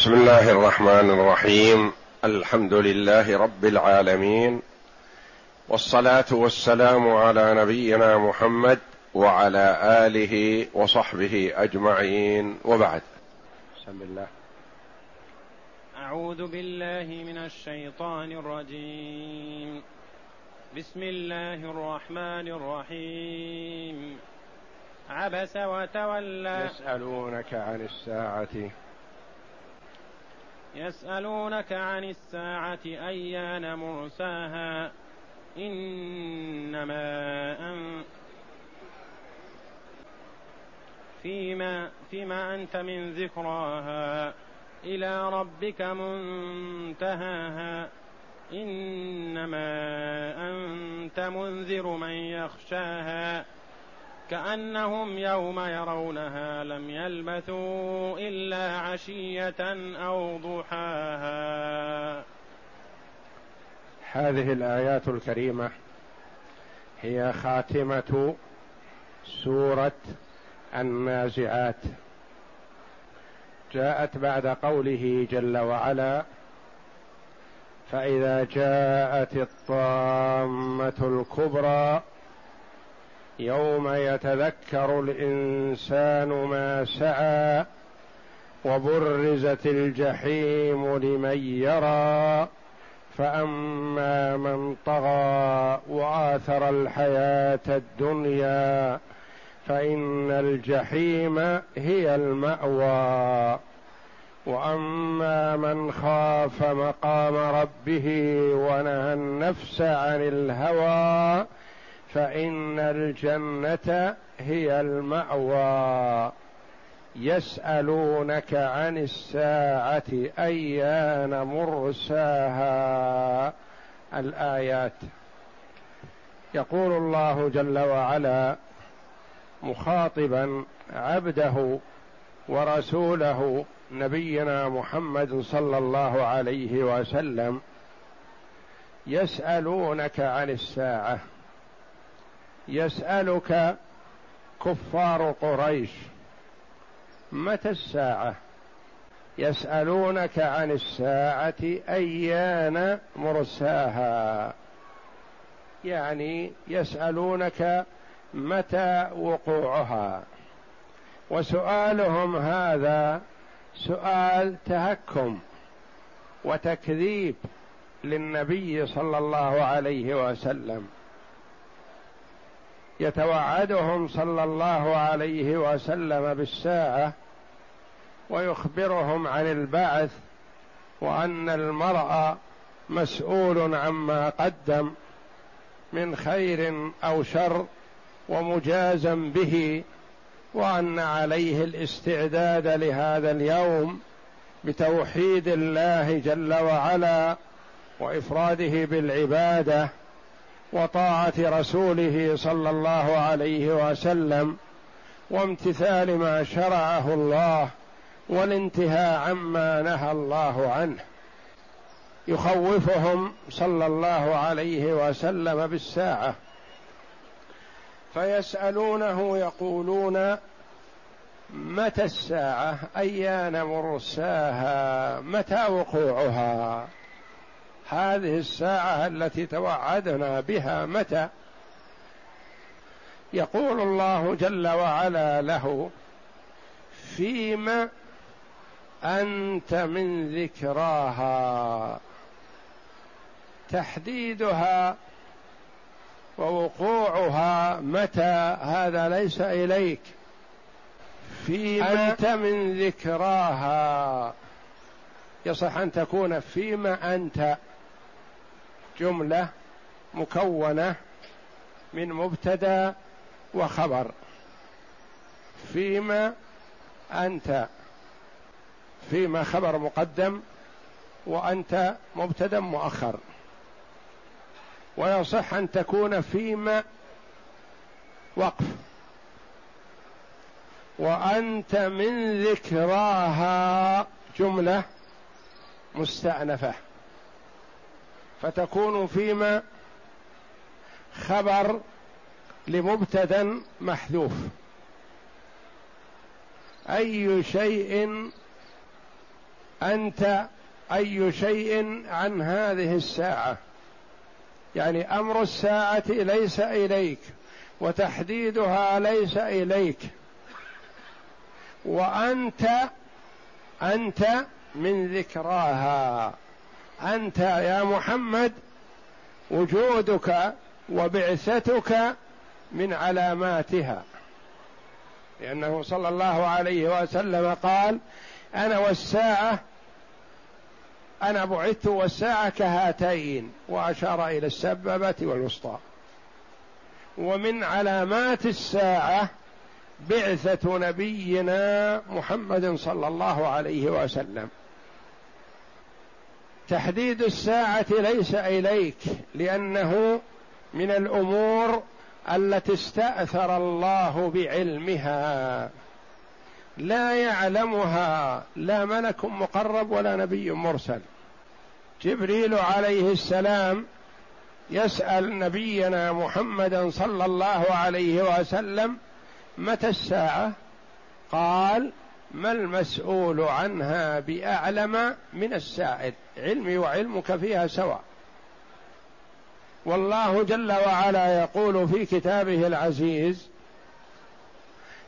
بسم الله الرحمن الرحيم. الحمد لله رب العالمين. والصلاة والسلام على نبينا محمد وعلى آله وصحبه أجمعين. وبعد. بسم الله. أعوذ بالله من الشيطان الرجيم. بسم الله الرحمن الرحيم. عبس وتولى. يسألونك عن الساعة. يسألونك عن الساعة أيان مرساها إنما أن فيما فيما أنت من ذكراها إلى ربك منتهاها إنما أنت منذر من يخشاها كأنهم يوم يرونها لم يلبثوا إلا عشية أو ضحاها. هذه الآيات الكريمة هي خاتمة سورة النازعات. جاءت بعد قوله جل وعلا فإذا جاءت الطامة الكبرى يوم يتذكر الإنسان ما سعى وبرزت الجحيم لمن يرى فأما من طغى وآثر الحياة الدنيا فإن الجحيم هي المأوى. وأما من خاف مقام ربه ونهى النفس عن الهوى فإن الجنة هي المأوى. يسألونك عن الساعة أيان مرساها. الآيات. يقول الله جل وعلا مخاطبا عبده ورسوله نبينا محمد صلى الله عليه وسلم يسألونك عن الساعة. يسألك كفار قريش متى الساعة؟ يسألونك عن الساعة أيان مرساها. يعني يسألونك متى وقوعها. وسؤالهم هذا سؤال تهكم وتكذيب للنبي صلى الله عليه وسلم. يتوعدهم صلى الله عليه وسلم بالساعة ويخبرهم عن البعث وأن المرء مسؤول عما قدم من خير أو شر ومجازا به وأن عليه الاستعداد لهذا اليوم بتوحيد الله جل وعلا وإفراده بالعبادة وطاعة رسوله صلى الله عليه وسلم وامتثال ما شرعه الله والانتهاء عما نهى الله عنه. يخوفهم صلى الله عليه وسلم بالساعة. فيسألونه يقولون متى الساعة؟ أيان مرساها؟ متى وقوعها؟ هذه الساعة التي توعدنا بها متى؟ يقول الله جل وعلا له فيما أنت من ذكراها. تحديدها ووقوعها متى؟ هذا ليس إليك. فيما أنت من ذكراها. يصح أن تكون فيما أنت. جملة مكونة من مبتدا وخبر. فيما أنت فيما خبر مقدم وأنت مبتدا مؤخر. ويصح أن تكون فيما وقف. وأنت من ذكراها جملة مستأنفة. فتكون فيما خبر لمبتدا محذوف. أي شيء أنت أي شيء عن هذه الساعة. يعني أمر الساعة ليس إليك وتحديدها ليس إليك. وأنت أنت من ذكراها. أنت يا محمد وجودك وبعثتك من علاماتها. لأنه صلى الله عليه وسلم قال أنا والساعة أنا بعثت والساعة كهاتين وأشار إلى السبابه والوسطى. ومن علامات الساعة بعثة نبينا محمد صلى الله عليه وسلم. تحديد الساعة ليس إليك لأنه من الأمور التي استأثر الله بعلمها. لا يعلمها لا ملك مقرب ولا نبي مرسل. جبريل عليه السلام يسأل نبينا محمدا صلى الله عليه وسلم متى الساعة؟ قال ما المسؤول عنها بأعلم من السائل علمي وعلمك فيها سواء. والله جل وعلا يقول في كتابه العزيز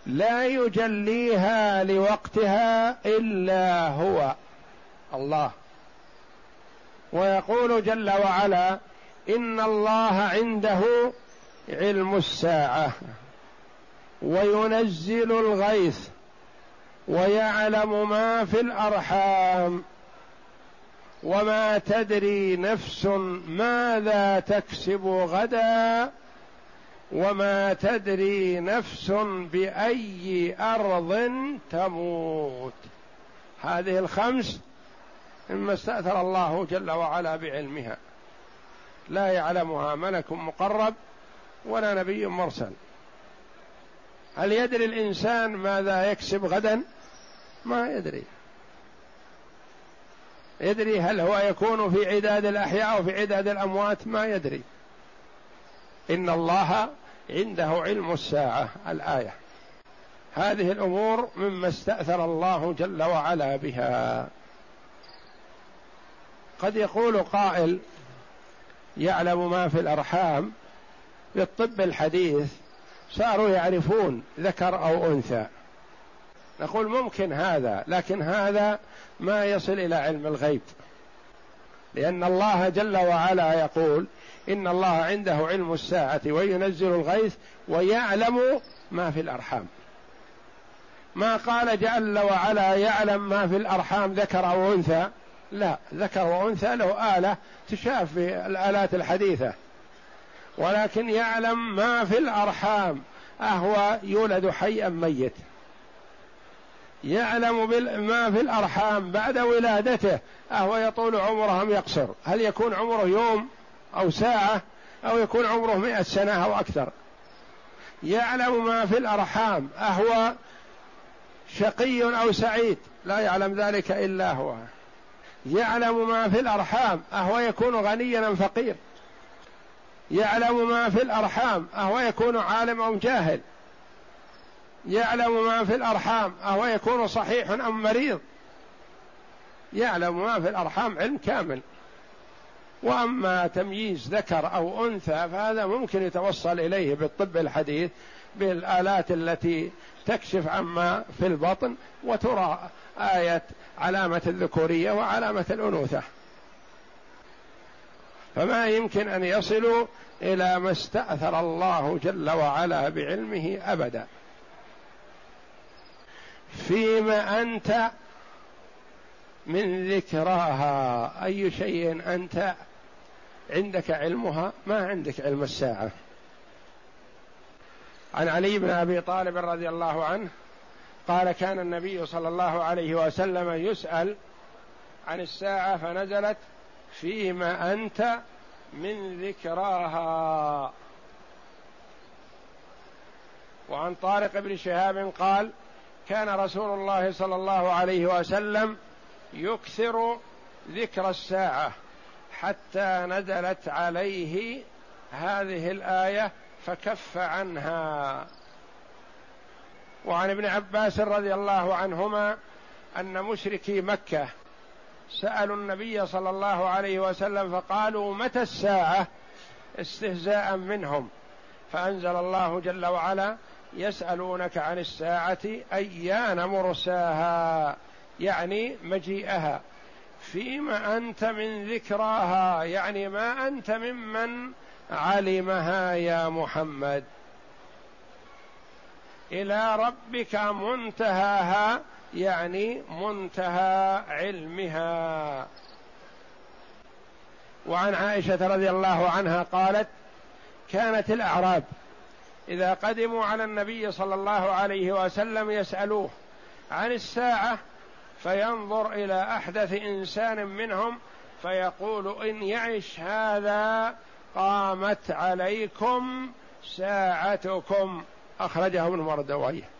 لا يجليها لوقتها إلا هو الله. ويقول جل وعلا إن الله عنده علم الساعة وينزل الغيث ويعلم ما في الأرحام وما تدري نفس ماذا تكسب غدا وما تدري نفس بأي أرض تموت. هذه الخمس مما استأثر الله جل وعلا بعلمها. لا يعلمها ملك مقرب ولا نبي مرسل. هل يدري الإنسان ماذا يكسب غدا؟ ما يدري. يدري هل هو يكون في عداد الأحياء أو في عداد الأموات؟ ما يدري. إن الله عنده علم الساعة الآية. هذه الأمور مما استأثر الله جل وعلا بها. قد يقول قائل يعلم ما في الأرحام بالطب الحديث صاروا يعرفون ذكر أو أنثى. نقول ممكن هذا لكن هذا ما يصل إلى علم الغيب. لأن الله جل وعلا يقول إن الله عنده علم الساعة وينزل الغيث ويعلم ما في الأرحام. ما قال جل وعلا يعلم ما في الأرحام ذكر أو أنثى؟ لا ذكر وانثى له آلة تشاف في الآلات الحديثة. ولكن يعلم ما في الأرحام أهو يولد حيا ميت. يعلم ما في الأرحام بعد ولادته أهو يطول عمره أم يقصر. هل يكون عمره يوم أو ساعة أو يكون عمره مئة سنة أو أكثر؟ يعلم ما في الأرحام أهو شقي أو سعيد. لا يعلم ذلك إلا هو. يعلم ما في الأرحام أهو يكون غنيا أم فقير يعلم ما في الأرحام أهو يكون عالم أو جاهل. يعلم ما في الأرحام أهو يكون صحيح أم مريض. يعلم ما في الأرحام علم كامل. وأما تمييز ذكر أو أنثى فهذا ممكن يتوصل إليه بالطب الحديث بالآلات التي تكشف عما في البطن وترى آية علامة الذكورية وعلامة الأنوثة. فما يمكن أن يصلوا إلى ما استأثر الله جل وعلا بعلمه أبدا. فيما أنت من ذكراها أي شيء أنت عندك علمها؟ ما عندك علم الساعة. عن علي بن أبي طالب رضي الله عنه قال كان النبي صلى الله عليه وسلم يسأل عن الساعة فنزلت فيما أنت من ذكراها. وعن طارق بن شهاب قال كان رسول الله صلى الله عليه وسلم يكثر ذكر الساعة حتى نزلت عليه هذه الآية فكف عنها. وعن ابن عباس رضي الله عنهما أن مشركي مكة سألوا النبي صلى الله عليه وسلم فقالوا متى الساعة؟ استهزاء منهم. فأنزل الله جل وعلا يسألونك عن الساعة أيان مرساها؟ يعني مجيئها. فيما أنت من ذكراها؟ يعني ما أنت ممن علمها يا محمد؟ إلى ربك منتهاها يعني منتهى علمها. وعن عائشة رضي الله عنها قالت كانت الأعراب إذا قدموا على النبي صلى الله عليه وسلم يسألوه عن الساعة فينظر إلى أحدث إنسان منهم فيقول إن يعش هذا قامت عليكم ساعتكم. أخرجه ابن مردويه.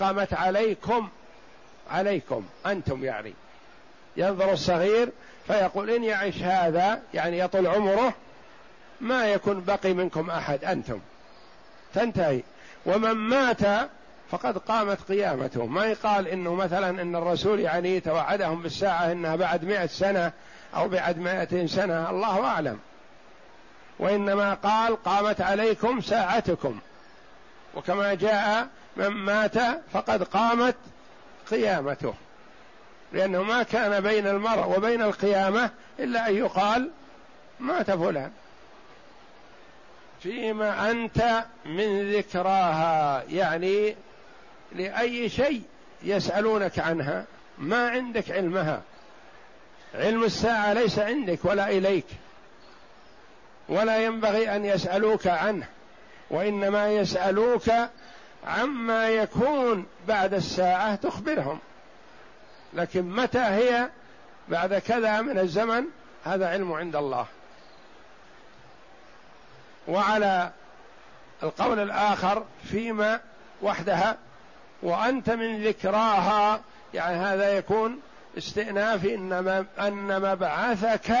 قامت عليكم عليكم أنتم يعني ينظر الصغير فيقول إن يعش هذا يعني يطول عمره ما يكون بقي منكم أحد أنتم. تنتهي. ومن مات فقد قامت قيامته. ما يقال إنه مثلا إن الرسول يعني توعدهم بالساعة إنها بعد مئة سنة أو بعد مئة سنة الله أعلم. وإنما قال قامت عليكم ساعتكم. وكما جاء من مات فقد قامت قيامته. لأنه ما كان بين المرء وبين القيامة إلا أن يقال مات فلان. فيما أنت من ذكراها يعني لأي شيء يسألونك عنها ما عندك علمها. علم الساعة ليس عندك ولا إليك. ولا ينبغي أن يسألوك عنه وإنما يسألوك عما يكون بعد الساعة تخبرهم. لكن متى هي؟ بعد كذا من الزمن؟ هذا علم عند الله. وعلى القول الآخر فيما وحدها وأنت من ذكراها. يعني هذا يكون استئناف إنما أن مبعثك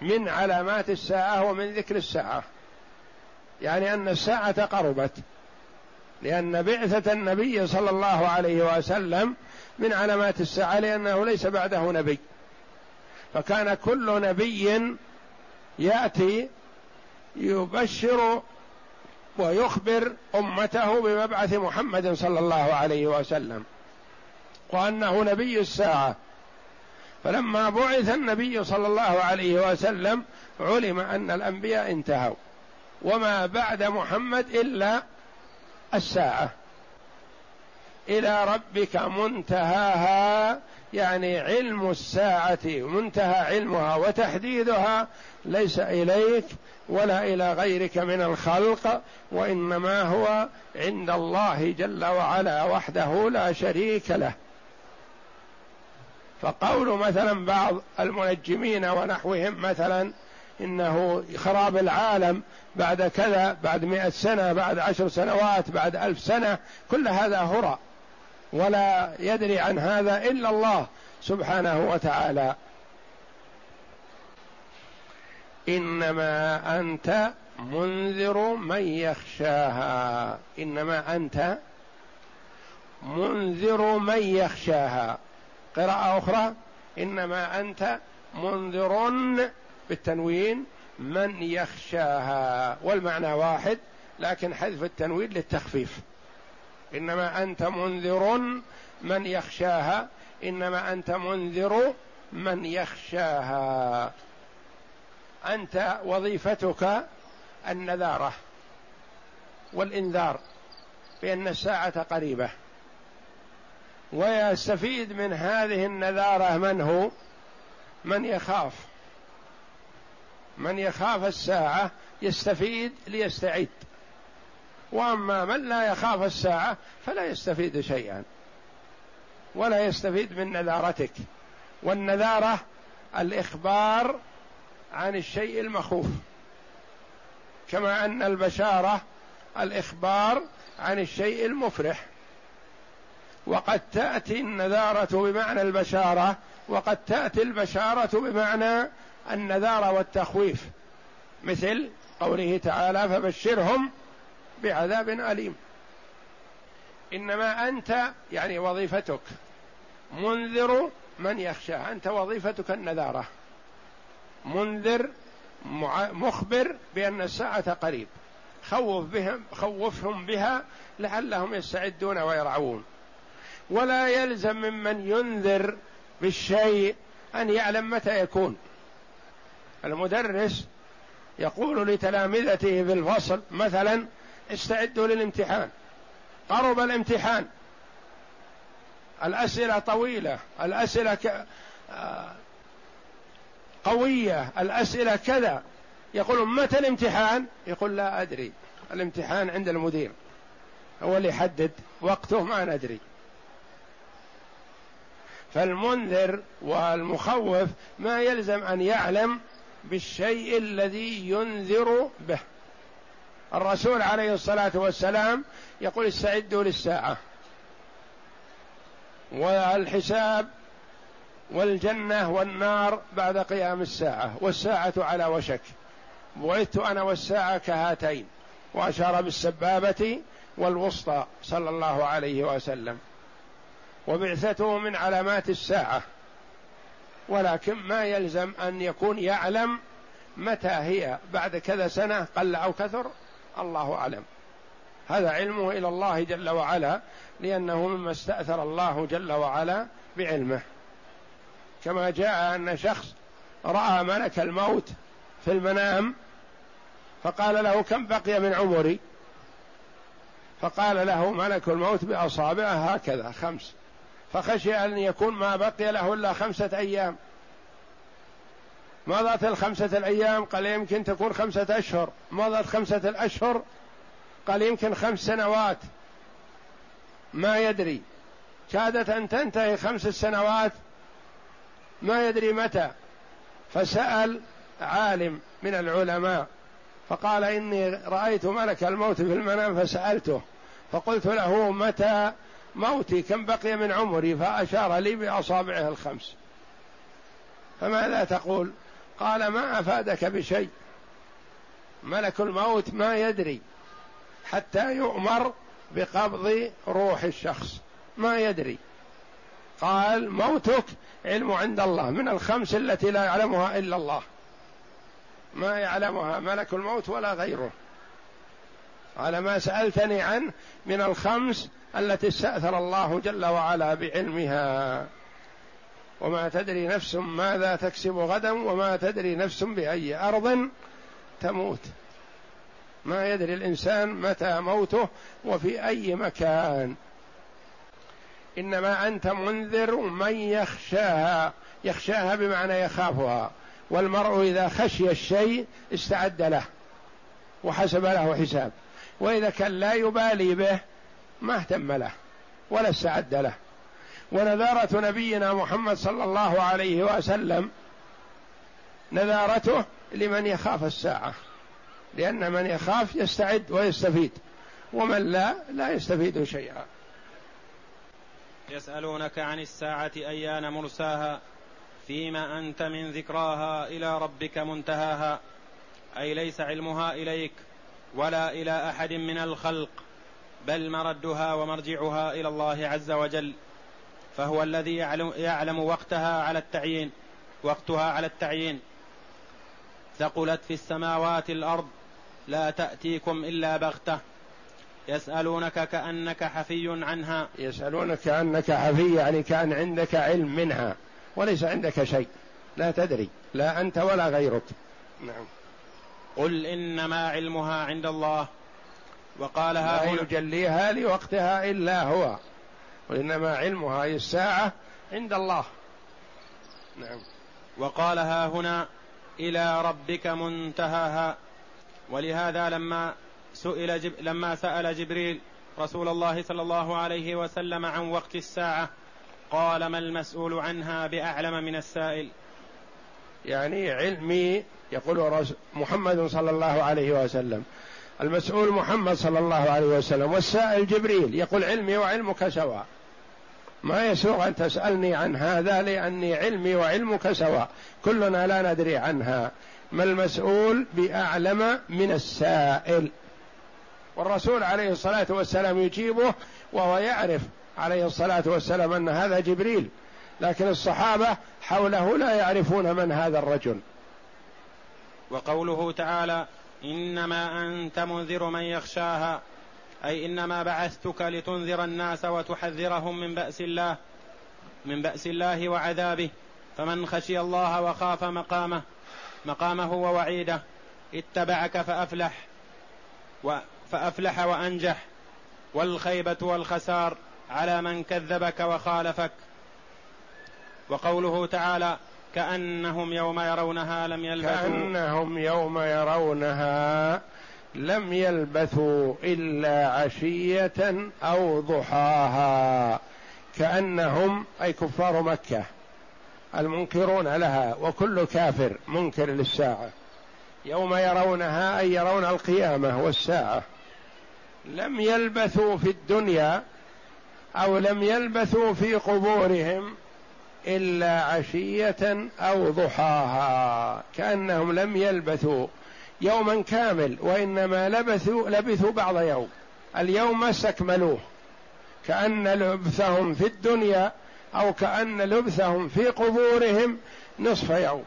من علامات الساعة ومن ذكر الساعة. يعني أن الساعة قربت. لأن بعثة النبي صلى الله عليه وسلم من علامات الساعة لأنه ليس بعده نبي. فكان كل نبي يأتي يبشر ويخبر أمته بمبعث محمد صلى الله عليه وسلم وأنه نبي الساعة. فلما بعث النبي صلى الله عليه وسلم علم أن الأنبياء انتهوا وما بعد محمد إلا الساعة. إلى ربك منتهاها يعني علم الساعة منتهى علمها وتحديدها. ليس إليك ولا إلى غيرك من الخلق وإنما هو عند الله جل وعلا وحده لا شريك له. فقول مثلا بعض المنجمين ونحوهم مثلا إنه خراب العالم بعد كذا بعد مئة سنة بعد عشر سنوات بعد ألف سنة كل هذا هرى. ولا يدري عن هذا إلا الله سبحانه وتعالى. إنما أنت منذر من يخشاها. إنما أنت منذر من يخشاها. قراءة أخرى. إنما أنت منذر بالتنوين من يخشاها والمعنى واحد لكن حذف التنوين للتخفيف. إنما أنت منذر من يخشاها إنما أنت منذر من يخشاها. أنت وظيفتك النذارة والإنذار بأن الساعة قريبة. ويستفيد من هذه النذارة من هو؟ من يخاف. من يخاف الساعة يستفيد ليستعد. وأما من لا يخاف الساعة فلا يستفيد شيئا ولا يستفيد من نذارتك. والنذارة الإخبار عن الشيء المخوف كما أن البشارة الإخبار عن الشيء المفرح. وقد تأتي النذارة بمعنى البشارة وقد تأتي البشارة بمعنى النذار والتخويف. مثل قوله تعالى فبشرهم بعذاب أليم. إنما أنت يعني وظيفتك منذر من يخشاه أنت وظيفتك النذارة. منذر مخبر بأن الساعة قريب. خوف بهم خوفهم بها لعلهم يستعدون ويرعون. ولا يلزم ممن ينذر بالشيء أن يعلم متى يكون. المدرس يقول لتلامذته في الفصل مثلا استعدوا للامتحان. قرب الامتحان. الأسئلة طويلة الأسئلة ك... آه، قوية الأسئلة كذا. يقول متى الامتحان؟ يقول لا أدري. الامتحان عند المدير. هو اللي يحدد وقته ما ندري. فالمنذر والمخوف ما يلزم أن يعلم بالشيء الذي ينذر به. الرسول عليه الصلاة والسلام يقول استعدوا للساعة. والحساب والجنة والنار بعد قيام الساعة. والساعة على وشك. بعثت أنا والساعة كهاتين. وأشار بالسبابة والوسطى صلى الله عليه وسلم. وبعثته من علامات الساعة. ولكن ما يلزم أن يكون يعلم متى هي. بعد كذا سنة قل أو كثر الله أعلم. هذا علمه إلى الله جل وعلا لأنه مما استأثر الله جل وعلا بعلمه. كما جاء أن شخص رأى ملك الموت في المنام فقال له كم بقي من عمري؟ فقال له ملك الموت بأصابعه هكذا خمس. فخشي أن يكون ما بقي له إلا خمسة أيام. مضت الخمسة الأيام قال يمكن تكون خمسة أشهر. مضت خمسة الأشهر قال يمكن خمس سنوات. ما يدري. كادت أن تنتهي خمس سنوات ما يدري متى. فسأل عالم من العلماء فقال إني رأيت ملك الموت في المنام فسألته. فقلت له متى؟ موتي كم بقي من عمري فأشار لي بأصابعه الخمس. فماذا تقول؟ قال ما أفادك بشيء. ملك الموت ما يدري. حتى يؤمر بقبض روح الشخص. ما يدري. قال موتك علم عند الله من الخمس التي لا يعلمها إلا الله. ما يعلمها ملك الموت ولا غيره. على ما سألتني عنه من الخمس التي استأثر الله جل وعلا بعلمها. وما تدري نفس ماذا تكسب غدا وما تدري نفس بأي أرض تموت. ما يدري الإنسان متى موته وفي أي مكان. إنما أنت منذر من يخشاها. يخشاها بمعنى يخافها. والمرء إذا خشي الشيء استعد له وحسب له حساب. وإذا كان لا يبالي به ما اهتم له ولا استعد له. ونذارة نبينا محمد صلى الله عليه وسلم نذارته لمن يخاف الساعة لأن من يخاف يستعد ويستفيد ومن لا لا يستفيد شيئا. يسألونك عن الساعة أيان مرساها فيما أنت من ذكراها إلى ربك منتهاها أي ليس علمها إليك ولا إلى أحد من الخلق. بل مردها ومرجعها إلى الله عز وجل فهو الذي يعلم, يعلم وقتها على التعيين وقتها على التعيين. ثقلت في السماوات الأرض لا تأتيكم إلا بغتة. يسألونك كأنك حفي عنها. يسألونك كأنك حفي يعني كأن عندك علم منها وليس عندك شيء. لا تدري لا أنت ولا غيرك. نعم. قل إنما علمها عند الله. وقالها لا يجليها لوقتها إلا هو وإنما علمها أي الساعة عند الله. نعم. وقالها هنا إلى ربك منتهاها. ولهذا لما سئل جب لما سأل جبريل رسول الله صلى الله عليه وسلم عن وقت الساعة قال ما المسؤول عنها بأعلم من السائل؟ يعني علمي يقول محمد صلى الله عليه وسلم. المسؤول محمد صلى الله عليه وسلم والسائل جبريل يقول علمي وعلمك سواء. ما يسوغ أن تسألني عن هذا لأني علمي وعلمك سواء. كلنا لا ندري عنها. ما المسؤول بأعلم من السائل. والرسول عليه الصلاة والسلام يجيبه وهو يعرف عليه الصلاة والسلام أن هذا جبريل. لكن الصحابة حوله لا يعرفون من هذا الرجل. وقوله تعالى إنما أنت منذر من يخشاها. أي إنما بعثتك لتنذر الناس وتحذرهم من بأس الله من بأس الله وعذابه. فمن خشي الله وخاف مقامه مقامه ووعيده اتبعك فأفلح فأفلح وأنجح. والخيبة والخسار على من كذبك وخالفك. وقوله تعالى كأنهم يوم يرونها لم يلبثوا. كأنهم يوم يرونها لم يلبثوا إلا عشية أو ضحاها. كأنهم أي كفار مكة المنكرون لها وكل كافر منكر للساعة. يوم يرونها أي يرون القيامة والساعة. لم يلبثوا في الدنيا أو لم يلبثوا في قبورهم إلا عشية أو ضحاها كأنهم لم يلبثوا يوما كامل وإنما لبثوا لبثوا بعض يوم. اليوم ما استكملوه. كأن لبثهم في الدنيا أو كأن لبثهم في قبورهم نصف يوم.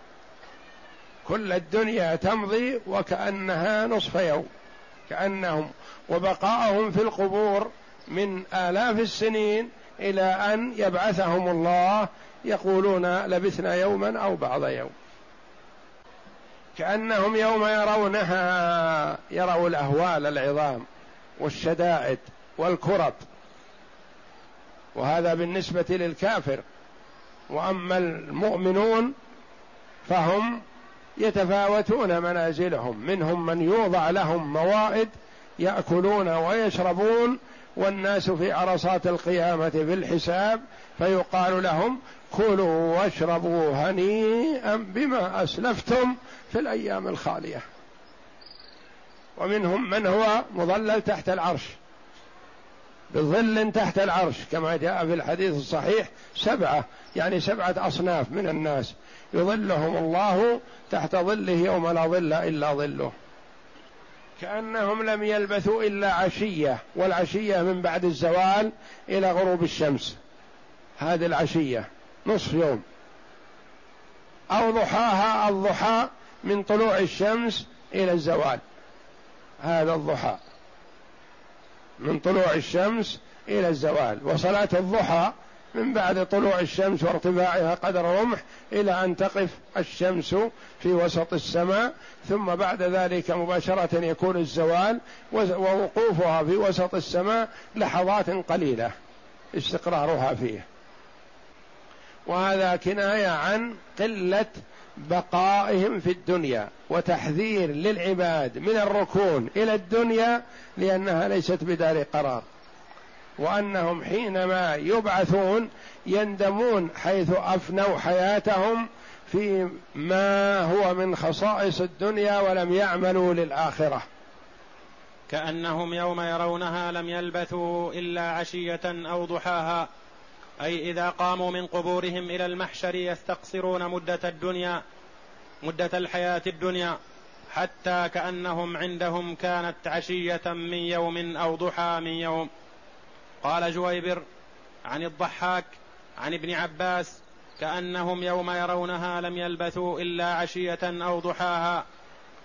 كل الدنيا تمضي وكأنها نصف يوم. كأنهم وبقاءهم في القبور من آلاف السنين إلى أن يبعثهم الله يقولون لبثنا يوما أو بعض يوم. كأنهم يوم يرونها يروا الأهوال العظام والشدائد والكرب. وهذا بالنسبة للكافر. وأما المؤمنون فهم يتفاوتون منازلهم. منهم من يوضع لهم موائد يأكلون ويشربون والناس في عرصات القيامة في الحساب فيقال لهم كلوا واشربوا هنيئا بما أسلفتم في الأيام الخالية. ومنهم من هو مظلل تحت العرش. بظل تحت العرش كما جاء في الحديث الصحيح سبعة يعني سبعة أصناف من الناس. يظلهم الله تحت ظله يوم لا ظل إلا ظله. كأنهم لم يلبثوا إلا عشية والعشية من بعد الزوال إلى غروب الشمس. هذه العشية نصف يوم. أو ضحاها الضحى من طلوع الشمس إلى الزوال. هذا الضحى. من طلوع الشمس إلى الزوال. وصلاة الضحى من بعد طلوع الشمس وارتفاعها قدر رمح إلى أن تقف الشمس في وسط السماء ثم بعد ذلك مباشرة يكون الزوال ووقوفها في وسط السماء لحظات قليلة استقرارها فيه. وهذا كناية عن قلة بقائهم في الدنيا وتحذير للعباد من الركون إلى الدنيا لأنها ليست بدار قرار. وأنهم حينما يبعثون يندمون حيث أفنوا حياتهم في ما هو من خصائص الدنيا ولم يعملوا للآخرة. كأنهم يوم يرونها لم يلبثوا إلا عشية أو ضحاها أي إذا قاموا من قبورهم إلى المحشر يستقصرون مدة الدنيا مدة الحياة الدنيا حتى كأنهم عندهم كانت عشية من يوم أو ضحى من يوم. قال جويبر عن الضحاك عن ابن عباس كأنهم يوم يرونها لم يلبثوا إلا عشية أو ضحاها.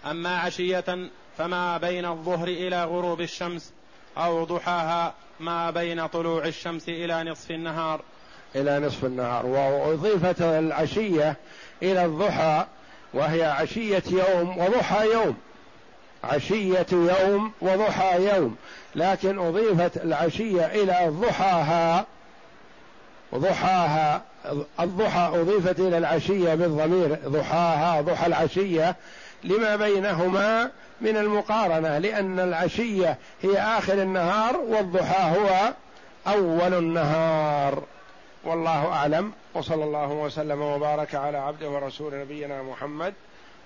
أما عشية فما بين الظهر إلى غروب الشمس أو ضحاها ما بين طلوع الشمس إلى نصف النهار. إلى نصف النهار. وأضيفت العشية إلى الضحى وهي عشية يوم وضحى يوم. عشية يوم وضحى يوم. لكن أضيفت العشية إلى ضحاها. ضحاها الضحى أضيفت إلى العشية بالضمير ضحاها ضحى العشية. لما بينهما من المقارنة لأن العشية هي آخر النهار والضحى هو أول النهار. والله أعلم. وصلى الله وسلم وبارك على عبده ورسول نبينا محمد